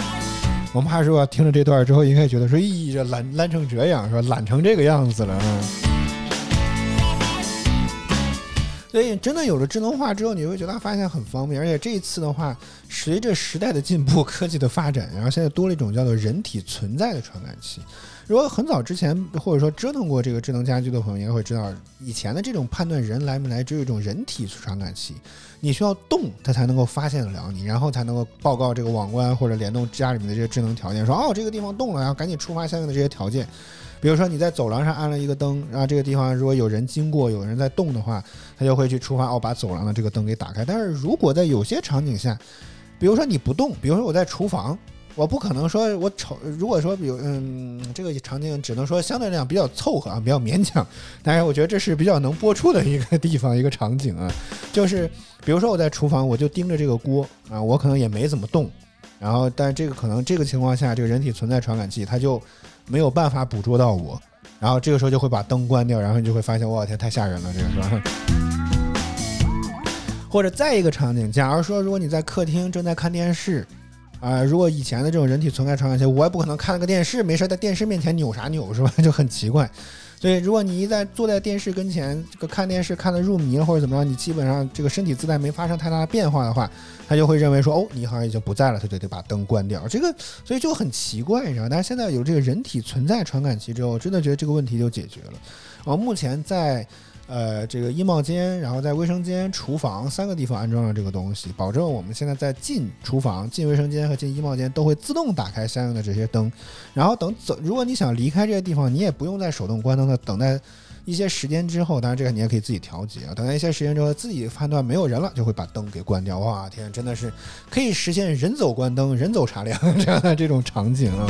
我们怕说听了这段之后，应该觉得说，咦，这懒懒成这样，是吧？懒成这个样子了。嗯所以真的有了智能化之后，你会觉得发现很方便，而且这一次的话，随着时代的进步、科技的发展，然后现在多了一种叫做人体存在的传感器。如果很早之前或者说折腾过这个智能家居的朋友，应该会知道，以前的这种判断人来没来，只有一种人体传感器，你需要动它才能够发现得了你，然后才能够报告这个网关或者联动家里面的这些智能条件，说哦这个地方动了，然后赶紧触发相应的这些条件。比如说你在走廊上安了一个灯，然后这个地方如果有人经过，有人在动的话，它就会去触发哦，把走廊的这个灯给打开。但是如果在有些场景下，比如说你不动，比如说我在厨房，我不可能说我瞅，如果说比如嗯这个场景只能说相对来讲比较凑合啊，比较勉强。但是我觉得这是比较能播出的一个地方一个场景啊，就是比如说我在厨房，我就盯着这个锅啊，我可能也没怎么动，然后但这个可能这个情况下，这个人体存在传感器它就。没有办法捕捉到我，然后这个时候就会把灯关掉，然后你就会发现，我天，太吓人了，这个是吧？或者再一个场景，假如说，如果你在客厅正在看电视，啊、如果以前的这种人体存在传感器，我也不可能看了个电视，没事在电视面前扭啥扭是吧？就很奇怪。对，如果你一在坐在电视跟前，这个看电视看得入迷了或者怎么着，你基本上这个身体姿态没发生太大的变化的话，他就会认为说，哦，你好像已经不在了，他就得把灯关掉。这个，所以就很奇怪，你知道？但是现在有这个人体存在传感器之后，真的觉得这个问题就解决了。啊，目前在呃这个衣帽间，然后在卫生间、厨房三个地方安装了这个东西，保证我们现在在进厨房、进卫生间和进衣帽间都会自动打开相应的这些灯。然后等走，如果你想离开这些地方，你也不用再手动关灯的，等待一些时间之后，当然这个你也可以自己调节啊。等待一些时间之后，自己判断没有人了，就会把灯给关掉。哇，天，真的是可以实现人走关灯、人走茶凉 这样的这种场景啊。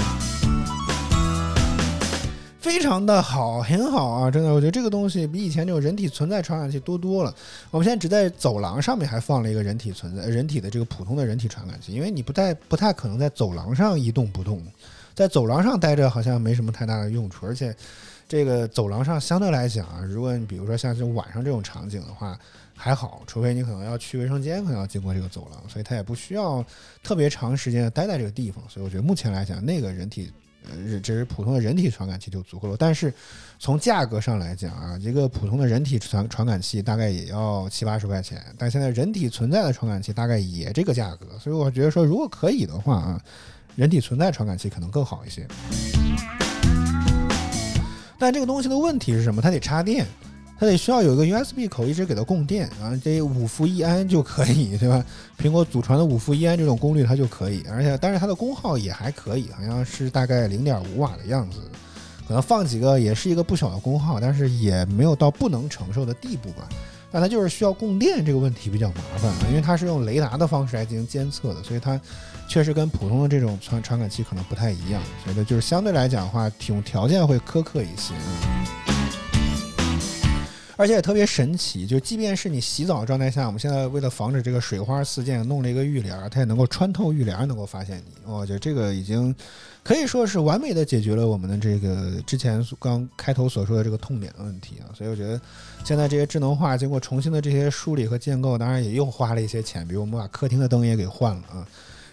非常的好，很好啊！真的，我觉得这个东西比以前那种人体存在传感器多多了。我们现在只在走廊上面还放了一个人体存在、人体的这个普通的人体传感器，因为你不太不太可能在走廊上一动不动，在走廊上待着好像没什么太大的用处，而且这个走廊上相对来讲啊，如果你比如说像是晚上这种场景的话，还好，除非你可能要去卫生间，可能要经过这个走廊，所以它也不需要特别长时间待在这个地方。所以我觉得目前来讲，那个人体。呃，只是普通的人体传感器就足够了。但是从价格上来讲啊，一个普通的人体传传感器大概也要七八十块钱，但现在人体存在的传感器大概也这个价格，所以我觉得说，如果可以的话啊，人体存在传感器可能更好一些。但这个东西的问题是什么？它得插电。它得需要有一个 USB 口一直给它供电，然后这五伏一安就可以，对吧？苹果祖传的五伏一安这种功率它就可以，而且但是它的功耗也还可以，好像是大概零点五瓦的样子，可能放几个也是一个不小的功耗，但是也没有到不能承受的地步吧。但它就是需要供电这个问题比较麻烦啊，因为它是用雷达的方式来进行监测的，所以它确实跟普通的这种传传感器可能不太一样，所以呢就是相对来讲的话，提供条件会苛刻一些。而且也特别神奇，就即便是你洗澡状态下，我们现在为了防止这个水花四溅，弄了一个浴帘，它也能够穿透浴帘，能够发现你。我觉得这个已经可以说是完美的解决了我们的这个之前刚开头所说的这个痛点的问题啊。所以我觉得现在这些智能化经过重新的这些梳理和建构，当然也又花了一些钱，比如我们把客厅的灯也给换了啊。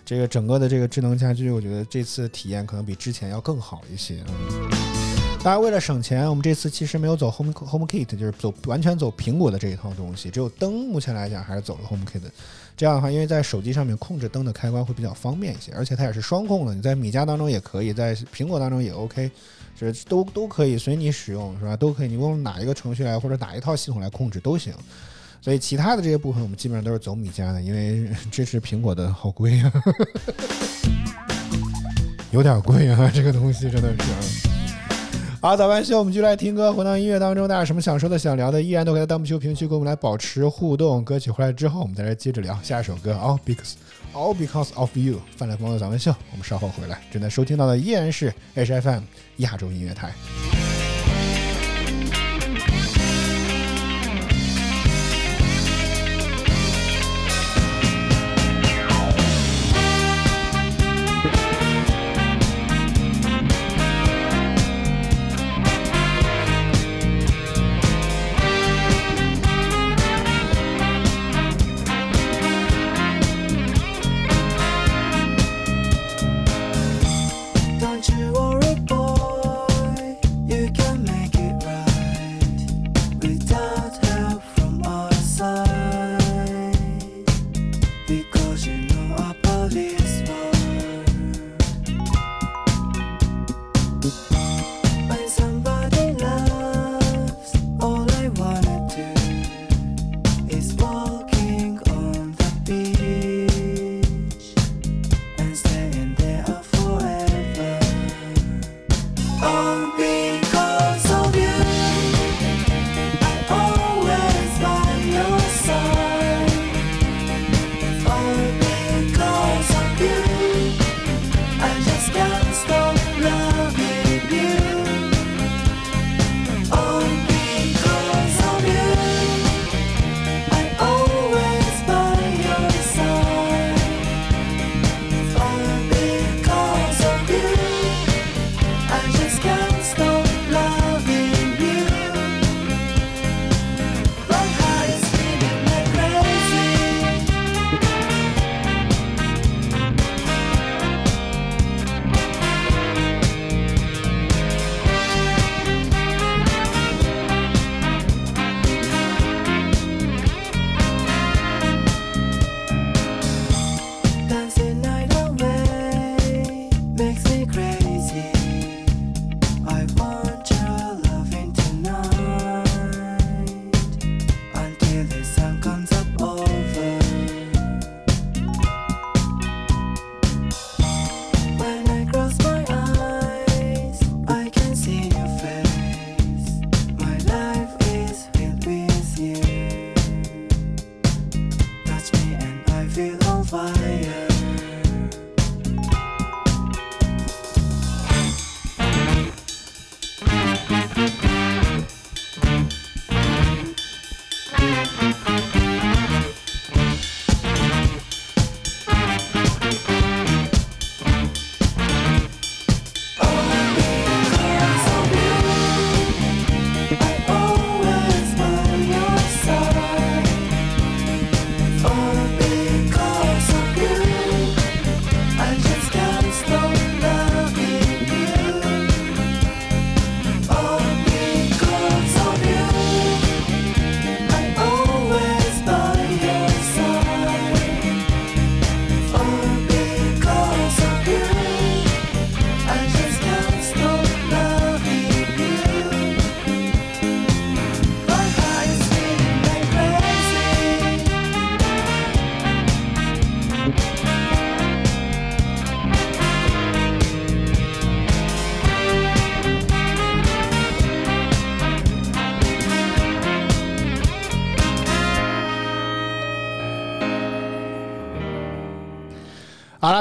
这个整个的这个智能家居，我觉得这次体验可能比之前要更好一些。嗯大家，为了省钱，我们这次其实没有走 Home Home Kit，就是走完全走苹果的这一套东西。只有灯，目前来讲还是走了 Home Kit。这样的话，因为在手机上面控制灯的开关会比较方便一些，而且它也是双控的。你在米家当中也可以，在苹果当中也 OK，是都都可以随你使用，是吧？都可以，你用哪一个程序来或者哪一套系统来控制都行。所以其他的这些部分，我们基本上都是走米家的，因为 支持苹果的好贵啊，有点贵啊，这个东西真的是。好，早班秀，我们就来听歌，回到音乐当中，大家有什么想说的、想聊的，依然都可以在弹幕区、评论区跟我们来保持互动。歌曲回来之后，我们再来接着聊下一首歌。All because all because of you，范来光的早班秀，我们稍后回来。正在收听到的依然是 HFM 亚洲音乐台。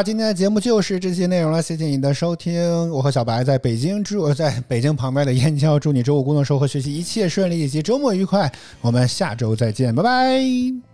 今天的节目就是这些内容了，谢谢你的收听。我和小白在北京祝在北京旁边的燕郊，祝你周五工作、生活、学习一切顺利，以及周末愉快。我们下周再见，拜拜。